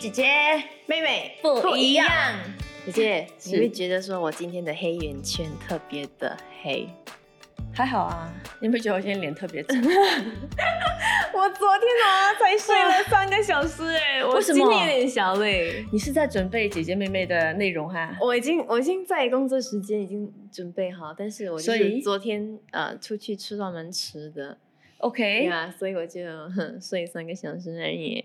姐姐妹妹不一样。姐姐，你会觉得说我今天的黑眼圈特别的黑？还好啊，你有没有觉得我今天脸特别肿？我昨天晚上才睡了 三个小时哎，我今天有点小累。你是在准备姐姐妹妹的内容哈？我已经我已经在工作时间已经准备好，但是我就是昨天呃出去吃到蛮迟的，OK，啊、所以我就哼睡三个小时而已，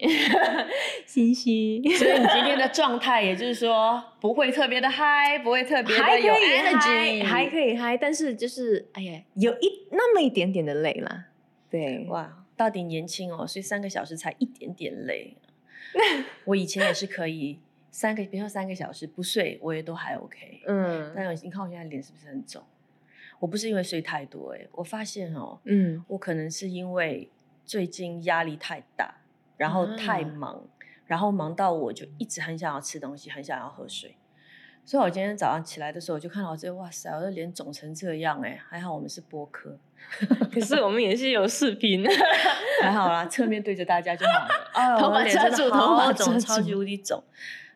心虚。所以你今天的 状态，也就是说不会特别的嗨，不会特别的有还可以 energy，嗨，还可以嗨，但是就是哎呀，有一那么一点点的累啦。对，哇，到底年轻哦，睡三个小时才一点点累。我以前也是可以三个，比如说三个小时不睡，我也都还 OK。嗯但是你看我现在脸是不是很肿？我不是因为睡太多、欸，我发现哦，嗯，我可能是因为最近压力太大，然后太啊忙，然后忙到我就一直很想要吃东西，很想要喝水。所以我今天早上起来的时候，我就看到我这哇塞，我的脸肿成这样哎、还好我们是播客，可是我们也是有视频。还好啦，侧面对着大家就好了。哎头发遮住好头发肿，超级住无敌肿。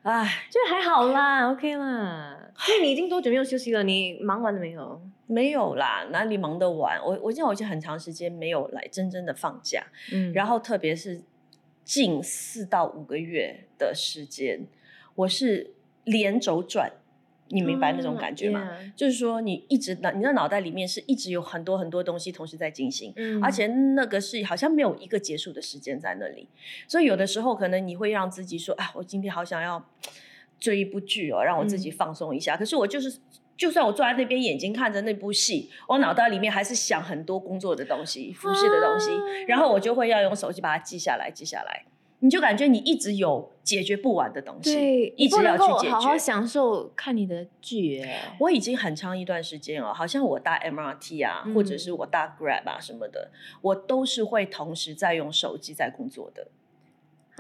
哎，就还好啦，OK 啦。所以你已经多久没有休息了？你忙完了没有？没有啦，哪里忙得完？我我记得我已经很长时间没有来真正的放假，嗯然后特别是近四到五个月的时间，我是连轴转，你明白那种感觉吗？就是说，你一直脑你的脑袋里面是一直有很多很多东西同时在进行，嗯而且那个是好像没有一个结束的时间在那里，所以有的时候可能你会让自己说，啊，我今天好想要追一部剧哦，让我自己嗯放松一下。可是我就是，就算我坐在那边眼睛看着那部戏，我脑袋里面还是想很多工作的东西、服饰的东西，啊然后我就会要用手机把它记下来，记下来。你就感觉你一直有解决不完的东西，对，一直要去解决好好决。享受看你的剧哎。我已经很长一段时间哦，好像我搭 MRT 啊，嗯或者是我搭 Grab 啊什么的，我都是会同时在用手机在工作的。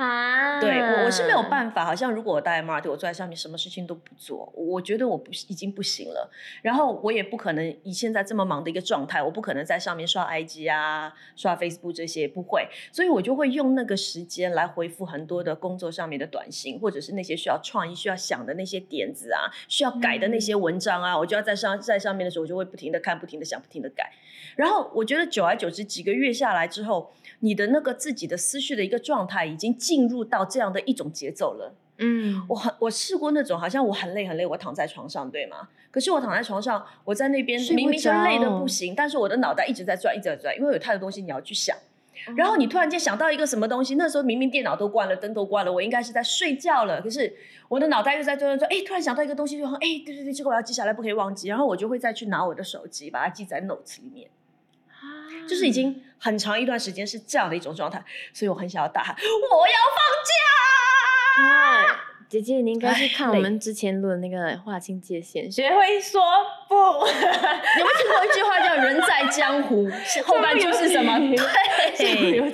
啊对我我是没有办法，好像如果我戴 MRT，我坐在上面什么事情都不做，我觉得我不已经不行了。然后我也不可能以现在这么忙的一个状态，我不可能在上面刷 IG 啊、刷 Facebook 这些，不会。所以我就会用那个时间来回复很多的工作上面的短信，或者是那些需要创意、需要想的那些点子啊，需要改的那些文章啊，我就要在上在上面的时候，我就会不停的看、不停的想、不停的改。然后我觉得久而久之，几个月下来之后，你的那个自己的思绪的一个状态，已经进入到这样的一种节奏了。嗯，我很我试过那种，好像我很累很累，我躺在床上，对吗？可是我躺在床上，我在那边明明是累的不行，但是我的脑袋一直在转，一直在转，因为有太多东西你要去想。哦然后你突然间想到一个什么东西，那时候明明电脑都关了，灯都关了，我应该是在睡觉了，可是我的脑袋又在转转转，哎，突然想到一个东西，就说，哎，对对对，这个我要记下来，不可以忘记。然后我就会再去拿我的手机，把它记在 notes 里面。就是已经很长一段时间是这样的一种状态，所以我很想要大喊：我要放假！啊，姐姐，你应该去哎累看我们之前录的那个划清界限，学会说不。有没有听过一句话叫“人在江湖”，是后半句是什么？对，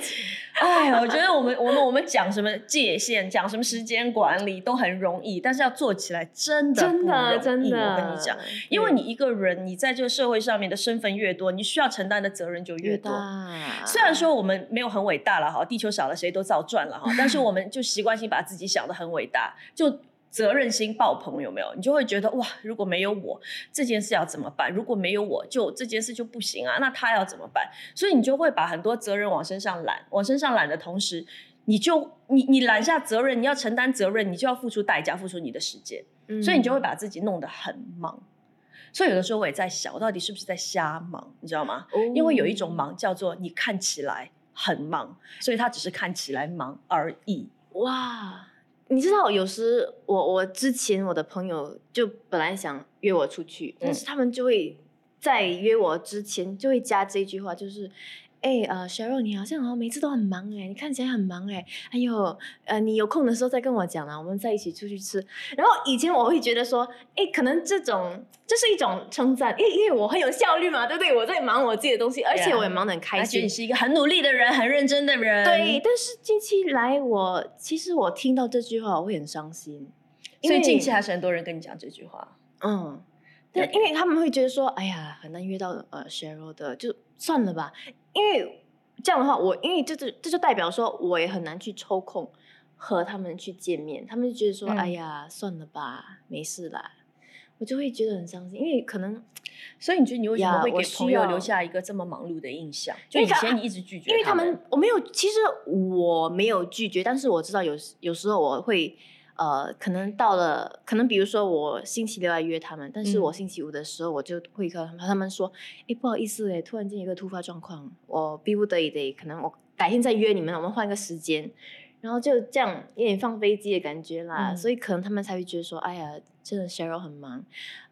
哎，我觉得我们我们我们讲什么界限，讲什么时间管理都很容易，但是要做起来真的真的真的，我跟你讲，因为你一个人，你在这个社会上面的身份越多，你需要承担的责任就越越多。大，虽然说我们没有很伟大了哈，地球少了谁都照转了哈，但是我们就习惯性把自己想的很伟大，就责任心爆棚，有没有？你就会觉得哇，如果没有我，这件事要怎么办？如果没有我，就这件事就不行啊，那他要怎么办？所以你就会把很多责任往身上揽，往身上揽的同时，你就你你揽下责任，你要承担责任，你就要付出代价，付出你的时间。嗯所以你就会把自己弄得很忙。所以有的时候我也在想，我到底是不是在瞎忙，你知道吗？哦因为有一种忙叫做你看起来很忙，所以他只是看起来忙而已。哇，你知道，有时我我之前我的朋友就本来想约我出去，但是他们就会在约我之前就会加这句话，就是。哎，呃，Sheryl，你好像哦，每次都很忙哎，你看起来很忙哎。哎呦，呃，你有空的时候再跟我讲啦，我们再一起出去吃。然后以前我会觉得说，哎，可能这种这是一种称赞，因为因为我很有效率嘛，对不对？我在忙我自己的东西，而且我也忙得很开心而且你。是一个很努力的人，很认真的人。对，，但是近期来我其实我听到这句话我会很伤心，因为所以近期还是很多人跟你讲这句话。嗯，但因为他们会觉得说，哎呀，很难约到呃 Sheryl 的，就算了吧。因为这样的话，我因为这就这就代表说我也很难去抽空和他们去见面，他们就觉得说，嗯哎呀，算了吧，没事啦，我就会觉得很伤心，因为可能所以你觉得你为什么会给朋友留下一个这么忙碌的印象？就以前你一直拒绝因为他们们我没有，其实我没有拒绝，但是我知道有有时候我会。呃，可能到了，可能比如说我星期六要约他们，但是嗯。我星期五的时候我就会跟他们说，哎，不好意思哎，突然间有一个突发状况，我逼不得已的，可能我改天再约你们，我们换个时间，然后就这样有点放飞机的感觉啦，嗯。所以可能他们才会觉得说，哎呀，真的 Cheryl 很忙，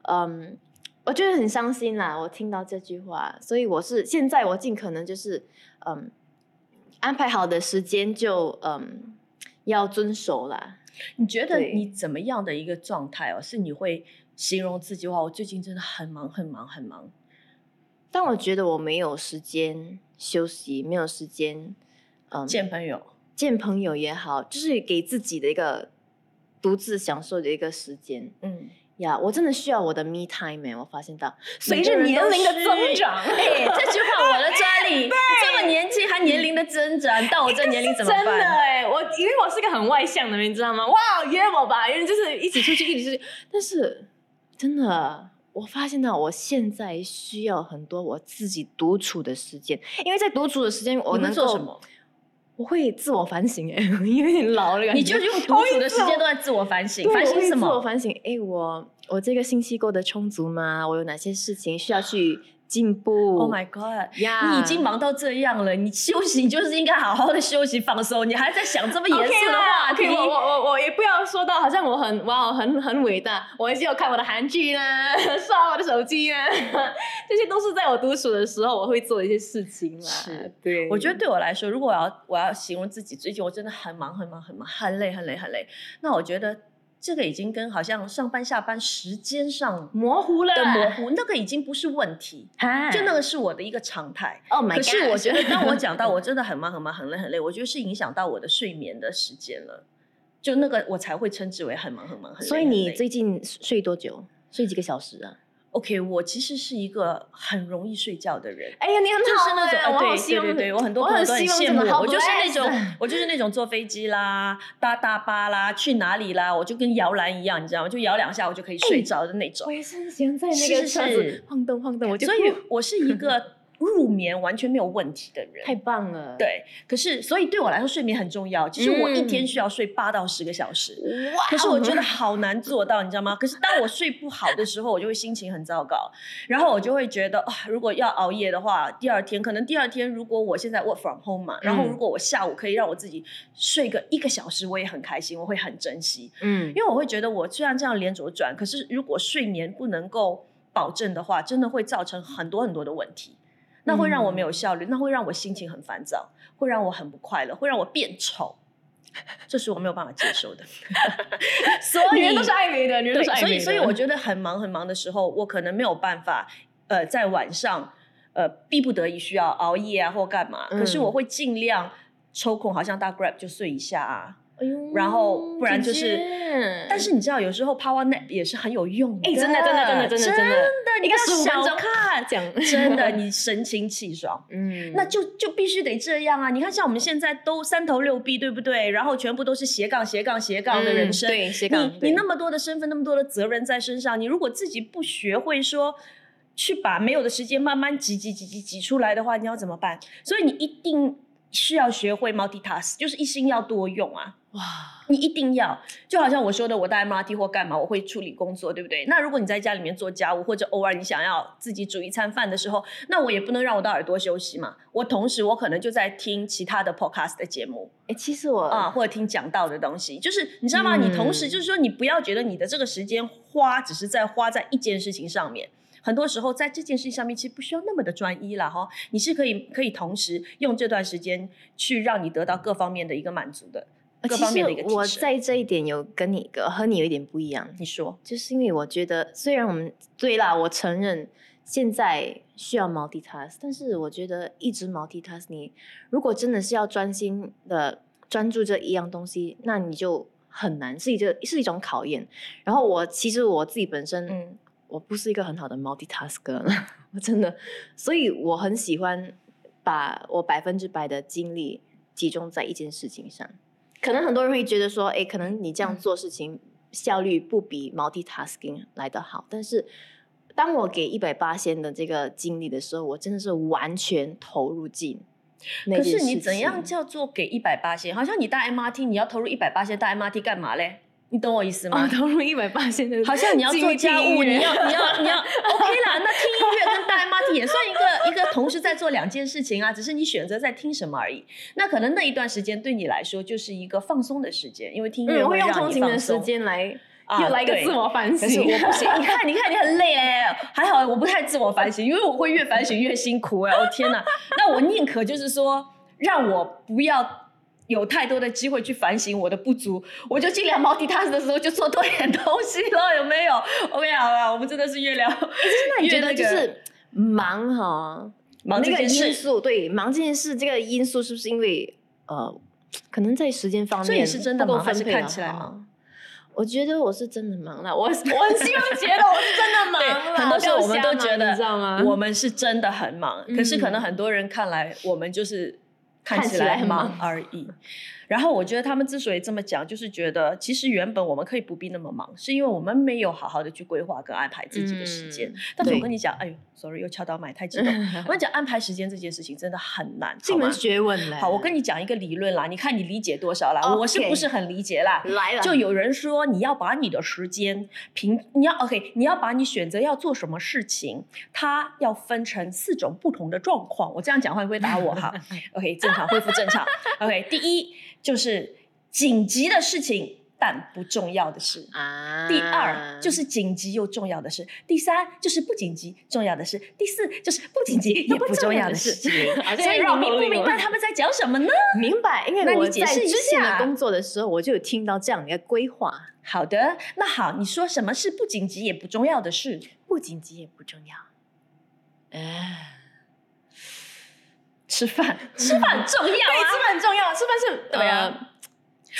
嗯，我觉得很伤心啦，我听到这句话，所以我是现在我尽可能就是嗯安排好的时间就嗯要遵守啦。你觉得你怎么样的一个状态哦？是你会形容自己哇，我最近真的很忙很忙很忙。但我觉得我没有时间休息，没有时间嗯见朋友，见朋友也好，就是给自己的一个独自享受的一一个时间。嗯，呀我真的需要我的 me time 欸我发现到随着年龄的增长，哎，这句话我的专利。这么年轻还年龄的增长，到我这年龄怎么办真的办？哎、我因为我是个很外向的人，你知道吗？哇，约我吧，因为就是一起出去，一起出去。但是真的，我发现到我现在需要很多我自己独处的时间，因为在独处的时间，我能做什么？我会自我反省哎、因为有点老了，感觉你就用独处的时间都在自我反省，反省什么自我？反省，哎，我我这个星期过得充足吗？我有哪些事情需要去进步 Oh my god！呀你已经忙到这样了，你休息你就是应该好好的休息放松，你还在想这么严肃的啦话题我我我我也不要说到好像我很哇很很伟大，我还是有看我的韩剧啦，刷我的手机啦，这些都是在我独处的时候我会做的一些事情啦。是，对，我觉得对我来说，如果我要我要形容自己最近我真的很忙很忙很忙，很累很累很累，那我觉得这个已经跟好像上班下班时间上模糊了的模糊，那个已经不是问题，哈就那个是我的一个常态。Oh my 可！是我觉得，当我讲到我真的很忙很忙很累很累，我觉得是影响到我的睡眠的时间了，就那个我才会称之为很忙很忙很累。所以你最近睡多久？睡几个小时啊？OK，我其实是一个很容易睡觉的人。哎呀，你很就是好对对对对，我很多朋友都很羡慕我，我就是那种 我就是那种坐飞机啦、搭大巴啦、去哪里啦，我就跟摇篮一样，你知道吗？就摇两下我就可以睡着的那种我。也是很喜欢在那个车子是晃动晃动，我就所以我是一个 入眠完全没有问题的人。太棒了。对，可是所以对我来说睡眠很重要。其实我一天嗯需要睡八到十个小时。哇可是我觉得好难做到，你知道吗？可是当我睡不好的时候，我就会心情很糟糕，然后我就会觉得啊，如果要熬夜的话，第二天可能第二天如果我现在 work from home 嘛，然后嗯如果我下午可以让我自己睡个一个小时，我也很开心，我会很珍惜，嗯因为我会觉得我虽然这样连轴转，可是如果睡眠不能够保证的话，真的会造成很多很多的问题。那会让我没有效率，那会让我心情很烦躁，会让我很不快乐，会让我变丑，这是我没有办法接受的。所以女人都是爱美的，女人都对是，爱美的。所以所以我觉得很忙很忙的时候，我可能没有办法，呃，在晚上，呃，逼不得已需要熬夜啊或干嘛，可是嗯我会尽量抽空，好像搭 Grab 就睡一下啊。哎呦然后不然就是但是你知道，有时候 Power Nap 也是很有用的，哎真的真的真的真的真真的你一个15分不要小钟 看，讲真的你神清气爽。嗯那就就必须得这样啊！你看，像我们现在都三头六臂，对不对？然后全部都是斜杠斜杠斜杠的人生，嗯对斜杠你你那么多的身份，那么多的责任在身上，你如果自己不学会说去把没有的时间慢慢挤挤挤挤挤出来的话，你要怎么办？所以你一定是要学会 multitask，就是一心要多用啊。哇，你一定要，就好像我说的，我搭 MRT 或干嘛，我会处理工作，对不对？那如果你在家里面做家务，或者偶尔你想要自己煮一餐饭的时候，那我也不能让我的耳朵休息嘛。我同时我可能就在听其他的 podcast 的节目哎，其实我啊，或者听讲道的东西，就是你知道吗？嗯你同时就是说，你不要觉得你的这个时间花只是在花在一件事情上面。很多时候，在这件事情上面，其实不需要那么的专一了，哈。你是可以可以同时用这段时间去让你得到各方面的一个满足的。其方面的一个实我提升在这一点有跟你个和你有一点不一样，你说，就是因为我觉得虽然我们对啦，我承认现在需要 multitask，但是我觉得一直 multitask，你如果真的是要专心的专注这一样东西，那你就很难，是一个是一种考验。然后我其实我自己本身，嗯我不是一个很好的 multitasker，我真的，所以我很喜欢把我百分之百的精力集中在一件事情上。可能很多人会觉得说，哎，可能你这样做事情效率不比 multitasking 来得好。但是，当我给一百八千的这个精力的时候，我真的是完全投入进。可是你怎样叫做给一百八千？好像你搭 MRT，你要投入一百八千搭 MRT 干嘛嘞？你懂我意思吗？投入一百八千的，好像你要做家务，你要你要你要 OK 啦。那听音乐跟大 MRT 也算一个一个同时在做两件事情啊，只是你选择在听什么而已。那可能那一段时间对你来说就是一个放松的时间，因为听音乐会用通勤的时间来又来一个自我反省。可是我不行，你看你看你很累哎，还好我不太自我反省，因为我会越反省越辛苦哎。我天哪，那我宁可就是说让我不要。有太多的机会去反省我的不足，我就尽量 multitask 的时候就做多点东西了，有没有？OK，好了，我们真的是越聊。那你觉得就是忙哈，忙这件事，对，忙这件事这个因素是不是因为呃，可能在时间方面，所以是真的忙还是看起来忙？我觉得我是真的忙了，我 我很希望觉得我是真的忙了很多时候我们都觉得，你知道吗？我们是真的很忙，可是可能很多人看来，我们就是。看起来忙而已。然后我觉得他们之所以这么讲，就是觉得其实原本我们可以不必那么忙，是因为我们没有好好的去规划跟安排自己的时间。但是我跟你讲，哎呦，sorry，又敲到麦，太激动。我跟你讲，安排时间这件事情真的很难，这门学问嘞。好，我跟你讲一个理论啦，你看你理解多少啦？我是不是很理解啦？来了，就有人说你要把你的时间平，你要 OK，你要把你选择要做什么事情，它要分成四种不同的状况。我这样讲话会不会打我？哈，OK，正常恢复正常。OK，第一就是。紧急的事情，但不重要的事啊。第二就是紧急又重要的事。第三就是不紧急重要的事。第四就是不紧急 也不重要的事。所以你明不明白他们在讲什么呢？明白，因为我在之前的工作的时候，我就有听到这样的一个规划。好的，那好，你说什么是不紧急也不重要的事？不紧急也不重要。哎，吃饭，吃饭重要啊！吃饭很重要，吃饭是对啊。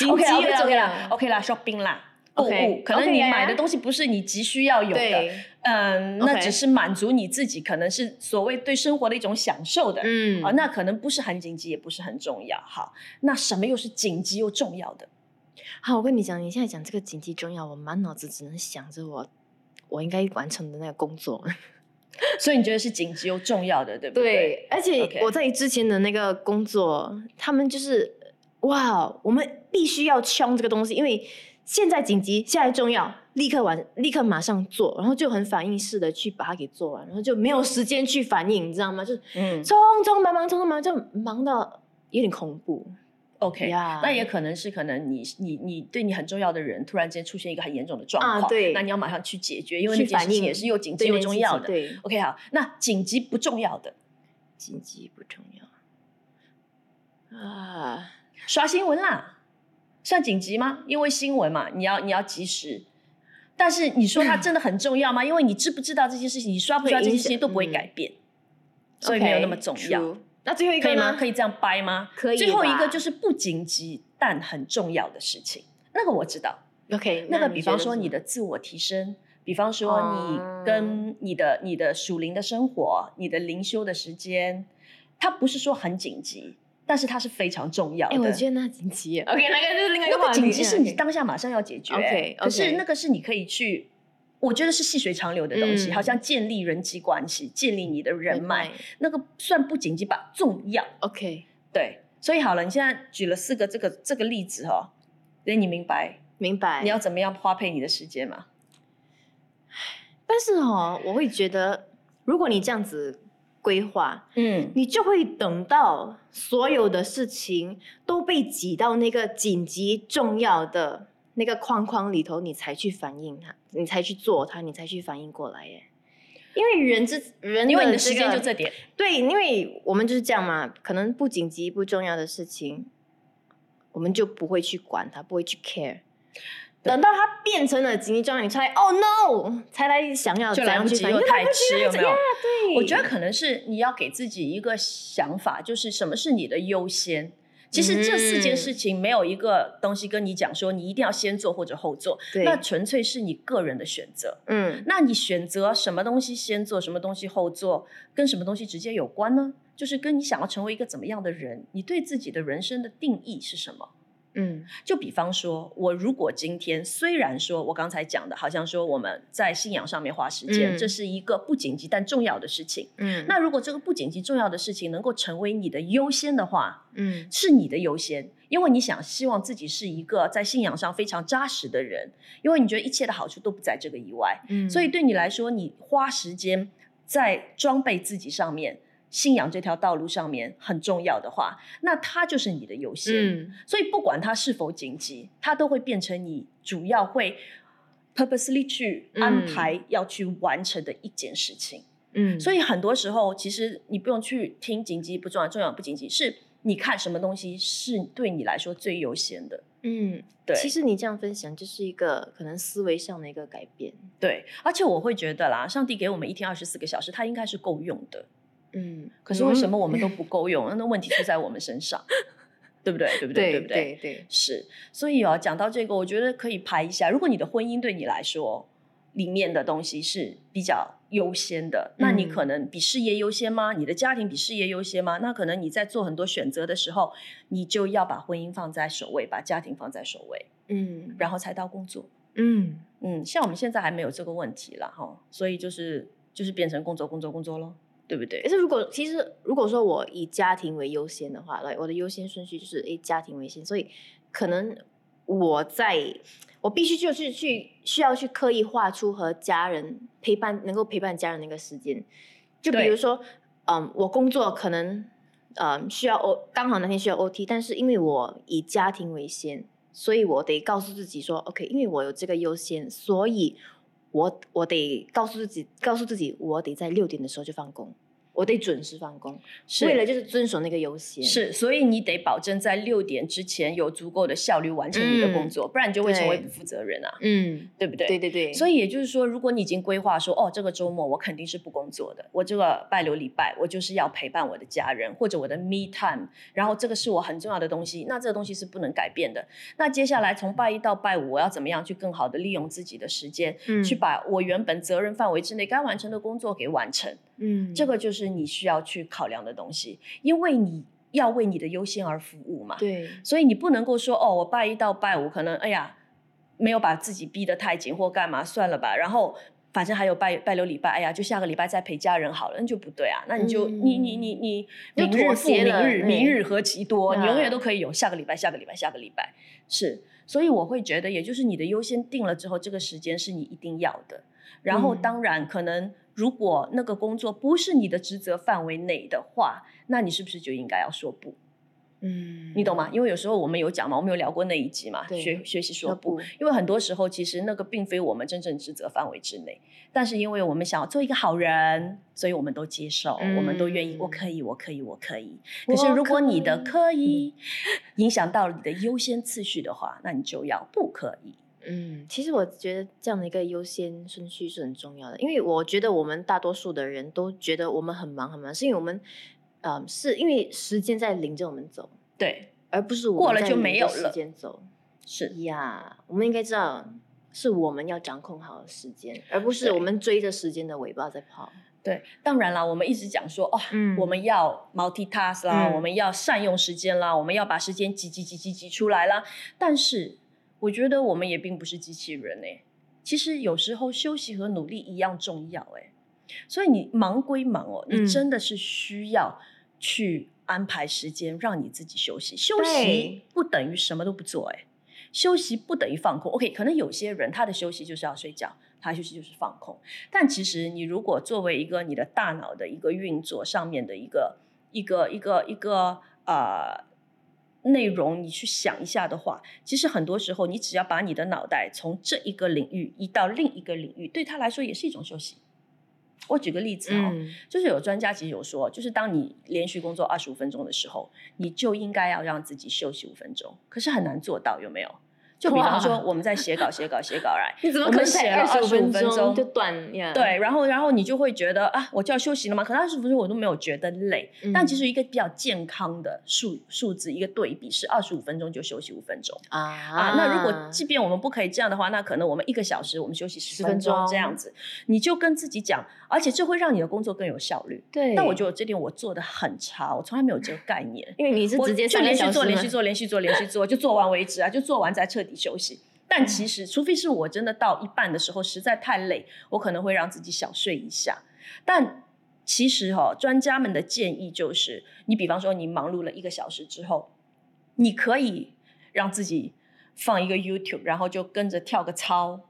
OK 了，OK 了，OK 啦，shopping 啦，购物，可能你买的东西不是你急需要有的，嗯，那只是满足你自己，可能是所谓对生活的一种享受的，嗯，啊，那可能不是很紧急，也不是很重要。好，那什么又是紧急又重要的？好，我跟你讲，你现在讲这个紧急重要，我满脑子只能想着我我应该完成的那个工作，所以你觉得是紧急又重要的，对不对？对，而且我在之前的那个工作，他们就是。哇，我们必须要抢这个东西，因为现在紧急，现在重要，立刻完，立刻马上做，然后就很反应式的去把它给做完，然后就没有时间去反应，你知道吗？就嗯，匆匆忙忙，匆匆忙就忙到有点恐怖。OK，那也可能是可能你你你对你很重要的人突然间出现一个很严重的状况，对，那你要马上去解决，因为那件事情也是又紧急又重要的。对，OK，好，那紧急不重要的，紧急不重要啊。刷新闻啦，算紧急吗？因为新闻嘛，你要你要及时。但是你说它真的很重要吗？因为你知不知道这些事情，你刷不刷这些事情都不会改变，所以没有那么重要。那最后一个可以吗？可以这样掰吗？可以。最后一个就是不紧急但很重要的事情，那个我知道。OK，那个比方说你的自我提升，比方说你跟你的你的属灵的生活，你的灵修的时间，它不是说很紧急。但是它是非常重要的。哎，我觉得那紧急。OK，那个就是另外一个那个紧急是你当下马上要解决。OK，可是那个是你可以去，我觉得是细水长流的东西，好像建立人际关系、建立你的人脉，那个算不紧急吧？重要。OK，对。所以好了，你现在举了四个这个这个例子哦，所以你明白？明白。你要怎么样花费你的时间吗？但是哦，我会觉得，如果你这样子。规划，嗯，你就会等到所有的事情都被挤到那个紧急重要的那个框框里头，你才去反应它，你才去做它，你才去反应过来耶。因为人之人，因为你的时间就这点，对，因为我们就是这样嘛。可能不紧急不重要的事情，我们就不会去管它，不会去 care。等到它变成了紧急状态，你才哦 no，才来想要怎样去又太迟，有没有？对，我觉得可能是你要给自己一个想法，就是什么是你的优先。其实这四件事情没有一个东西跟你讲说你一定要先做或者后做，那纯粹是你个人的选择。嗯，那你选择什么东西先做，什么东西后做，跟什么东西直接有关呢？就是跟你想要成为一个怎么样的人，你对自己的人生的定义是什么？嗯。就比方说，我如果今天虽然说我刚才讲的，好像说我们在信仰上面花时间，嗯。这是一个不紧急但重要的事情。嗯。那如果这个不紧急重要的事情能够成为你的优先的话，嗯。是你的优先，因为你想希望自己是一个在信仰上非常扎实的人，因为你觉得一切的好处都不在这个以外，嗯。所以对你来说，你花时间在装备自己上面。信仰这条道路上面很重要的话，那它就是你的优先。嗯所以不管它是否紧急，它都会变成你主要会 purposely 去安排要去完成的一件事情。嗯，所以很多时候，其实你不用去听紧急不重要，重要不紧急，是你看什么东西是对你来说最优先的。嗯，对，其实你这样分享就是一个可能思维上的一个改变。对，而且我会觉得啦，上帝给我们一天二十四个小时，它应该是够用的。嗯，可是为什么我们都不够用？那问题出在我们身上，对不对？对不对？对不对？对对，是，所以哦，讲到这个，我觉得可以排一下。如果你的婚姻对你来说，里面的东西是比较优先的，那你嗯可能比事业优先吗？你的家庭比事业优先吗？那可能你在做很多选择的时候，你就要把婚姻放在首位，把家庭放在首位，嗯然后才到工作。嗯嗯，像我们现在还没有这个问题了哈，所以就是就是变成工作工作工作咯，对不对可？是如果其实如果说我以家庭为优先的话，来我的优先顺序就是以家庭为先，所以可能我在我必须就是去需要去刻意画出和家人陪伴能够陪伴家人的一个时间，就比如说，嗯，我工作可能嗯需要 O 刚好那天需要 OT，但是因为我以家庭为先，所以我得告诉自己说，OK，因为我有这个优先，所以我我得告诉自己，告诉自己，我得在六点的时候就放工，我得准时放工，是为了就是遵守那个优先。，是，所以你得保证在六点之前有足够的效率完成你的工作，不然你就会成为不负责任啊，嗯，对不对？对对对，所以也就是说，如果你已经规划说，哦，这个周末我肯定是不工作的，我这个拜六礼拜我就是要陪伴我的家人或者我的 me time，然后这个是我很重要的东西，那这个东西是不能改变的。那接下来从拜一到拜五，我要怎么样去更好的利用自己的时间，嗯去把我原本责任范围之内该完成的工作给完成？嗯这个就是你需要去考量的东西，因为你要为你的优先而服务嘛。对，所以你不能够说哦，我拜一到拜五可能哎呀没有把自己逼得太紧或干嘛，算了吧。然后反正还有拜拜六礼拜，哎呀，就下个礼拜再陪家人好了，那就不对啊。那你就、嗯你你你你就明日复明日，对明日何其多，你永远啊都可以有下个礼拜、下个礼拜、下个礼拜。是，所以我会觉得，也就是你的优先定了之后，这个时间是你一定要的。然后嗯当然可能。如果那个工作不是你的职责范围内的话，那你是不是就应该要说不？嗯，你懂吗？因为有时候我们有讲嘛，我们有聊过那一集嘛，学学习说说不不。因为很多时候其实那个并非我们真正职责范围之内，但是因为我们想要做一个好人，所以我们都接受，我们都愿意，嗯我可以，我可以，我可以。可是如果你的可可以影响到你的优先次序的话，那你就要不可以。嗯，其实我觉得这样的一个优先顺序是很重要的，因为我觉得我们大多数的人都觉得我们很忙很忙，是因为我们，嗯，是因为时间在领着我们走，对，而不是我过了就没有了时间走是呀。我们应该知道，是我们要掌控好时间，而不是我们追着时间的尾巴在跑。对。当然啦，我们一直讲说，哦，嗯我们要 multitask 啦，嗯我们要善用时间啦，我们要把时间挤挤挤挤挤出来啦。但是我觉得我们也并不是机器人哎、其实有时候休息和努力一样重要哎、所以你忙归忙哦，你嗯真的是需要去安排时间让你自己休息。休息不等于什么都不做哎、休息不等于放空。OK，可能有些人他的休息就是要睡觉，他休息就是放空。但其实你如果作为一个你的大脑的一个运作上面的一个一个一个一个呃内容，你去想一下的话，其实很多时候你只要把你的脑袋从这一个领域移到另一个领域，对他来说也是一种休息。我举个例子哦，嗯就是有专家其实有说，就是当你连续工作二十五分钟的时候，你就应该要让自己休息五分钟，可是很难做到，有没有？就比方说我们在写稿、写稿、写稿来，你怎么可能写了二十五25分钟就断呀？对，然后然后你就会觉得啊，我就要休息了嘛。可能二十五分钟我都没有觉得累，嗯但其实一个比较健康的数数字，一个对比是二十五分钟就休息五分钟啊啊。那如果即便我们不可以这样的话，那可能我们一个小时我们休息十10分分钟钟这样子，你就跟自己讲，而且这会让你的工作更有效率。对，但我觉得这点我做的很差，我从来没有这个概念。因为你是直接就连续做、连续做、连续做、连续做，就做完为止啊，就做完再彻底休息。但其实，除非是我真的到一半的时候实在太累，我可能会让自己小睡一下。但其实哈、专家们的建议就是，你比方说你忙碌了一个小时之后，你可以让自己放一个 YouTube，然后就跟着跳个操。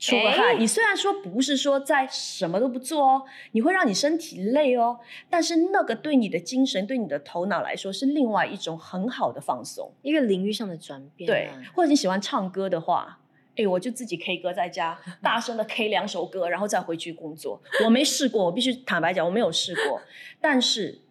出个汗，哎你虽然说不是说在什么都不做哦，你会让你身体累哦，但是那个对你的精神、对你的头脑来说是另外一种很好的放松。一个领域上的转变、啊。对，或者你喜欢唱歌的话，哎，我就自己 K 歌在家，大声的 K 两首歌，然后再回去工作。我没试过，我必须坦白讲，我没有试过，但是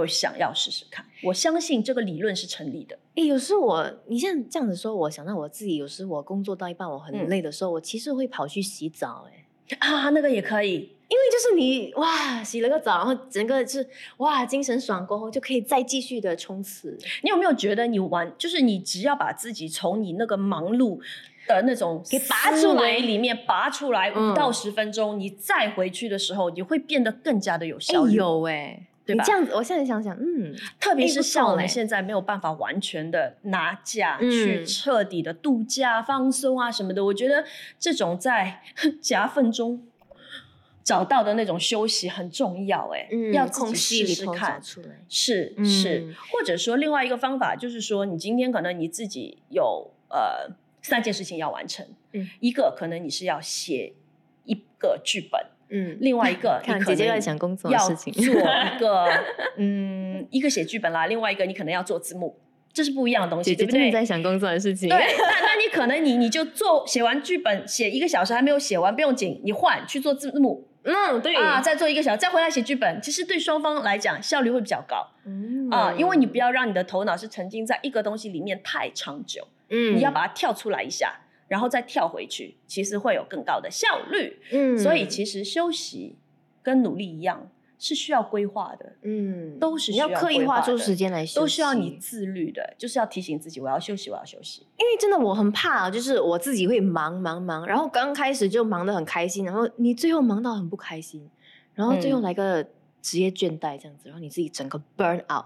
我想要试试看。我相信这个理论是成立的。哎、有时我你现在这样子说，我想到我自己，有时我工作到一半我很嗯累的时候，我其实会跑去洗澡、哎。啊，那个也可以，因为就是你哇洗了个澡，然后整个是哇精神爽过后，就可以再继续的冲刺。你有没有觉得你玩，就是你只要把自己从你那个忙碌的那种给拔出来里面拔出来嗯五到十分钟，你再回去的时候，你会变得更加的有哎、效率。有哎、对吧你这样子，我现在想想，嗯，特别是像我们现在没有办法完全的拿假嗯去彻底的度假、放松啊什么的，我觉得这种在 夹缝中找到的那种休息很重要。哎、嗯，要自己空隙里头试试看找。出来。是嗯是，或者说另外一个方法就是说，你今天可能你自己有呃三件事情要完成，嗯一个可能你是要写一个剧本，嗯，另外一个看 你可能姐姐在想工作的要事情做一个 嗯一个写剧本啦，另外一个你可能要做字幕，这是不一样的东西，姐姐真的对不对？在想工作的事情。对，那 那你可能你你就做写完剧本，写一个小时还没有写完，不用紧，你换去做字幕嗯，对啊，再做一个小时，再回来写剧本。其实对双方来讲效率会比较高嗯啊，因为你不要让你的头脑是沉浸在一个东西里面太长久，嗯你要把它跳出来一下，然后再跳回去，其实会有更高的效率。嗯所以其实休息跟努力一样，是需要规划的。嗯都是你要需要刻意划出时间来休息，都需要你自律的，就是要提醒自己，我要休息，我要休息。因为真的我很怕，就是我自己会忙忙忙，然后刚开始就忙得很开心，然后你最后忙到很不开心，然后最后嗯来个职业倦怠这样子，然后你自己整个 burn out，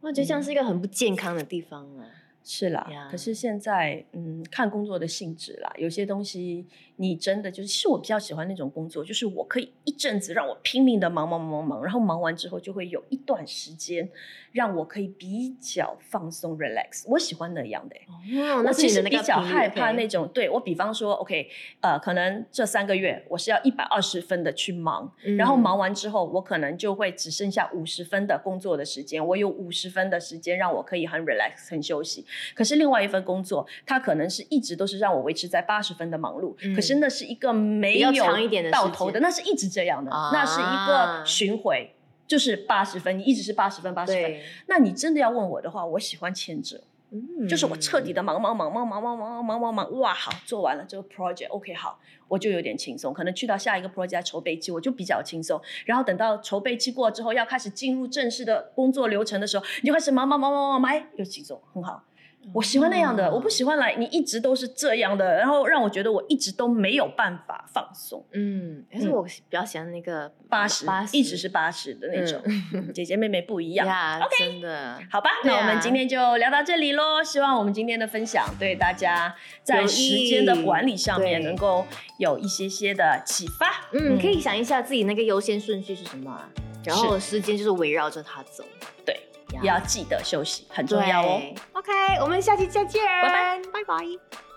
我觉得这样是一个很不健康的地方啊。是啦呀。可是现在，嗯，看工作的性质啦，有些东西你真的就是，其实我比较喜欢那种工作，就是我可以一阵子让我拼命的忙忙忙忙，然后忙完之后就会有一段时间让我可以比较放松 relax，我喜欢那样的。欸、哦，那我其实比较害怕那种，对我比方说，OK，呃，可能这三个月我是要一百二十分的去忙，然后嗯。忙完之后，我可能就会只剩下五十分的工作的时间，我有五十分的时间让我可以很 relax 很休息。可是另外一份工作，它可能是一直都是让我维持在八十分的忙碌，嗯可是那是一个没有长一点的到头的，那是一直这样的，啊那是一个巡回。就是八十分，你一直是八十分，八十分。那你真的要问我的话，我喜欢前者。嗯就是我彻底的忙忙忙忙忙忙忙忙忙忙，哇，好，做完了这个 project，OK，、好，我就有点轻松。可能去到下一个 project 筹备期，我就比较轻松。然后等到筹备期过之后，要开始进入正式的工作流程的时候，你就开始忙忙忙忙忙忙，哎，又轻松，很好。我喜欢那样的，哦我不喜欢来你一直都是这样的，然后让我觉得我一直都没有办法放松。嗯，但是嗯我比较喜欢那个八十一直是八十的那种，嗯姐姐妹妹不一样。呀真的好吧，啊那我们今天就聊到这里喽。希望我们今天的分享对大家在时间的管理上面能够有一些些的启发。嗯，可以想一下自己那个优先顺序是什么啊，然后时间就是围绕着它走，也要记得休息，很重要哦。OK，我们下期再见，拜拜，拜拜。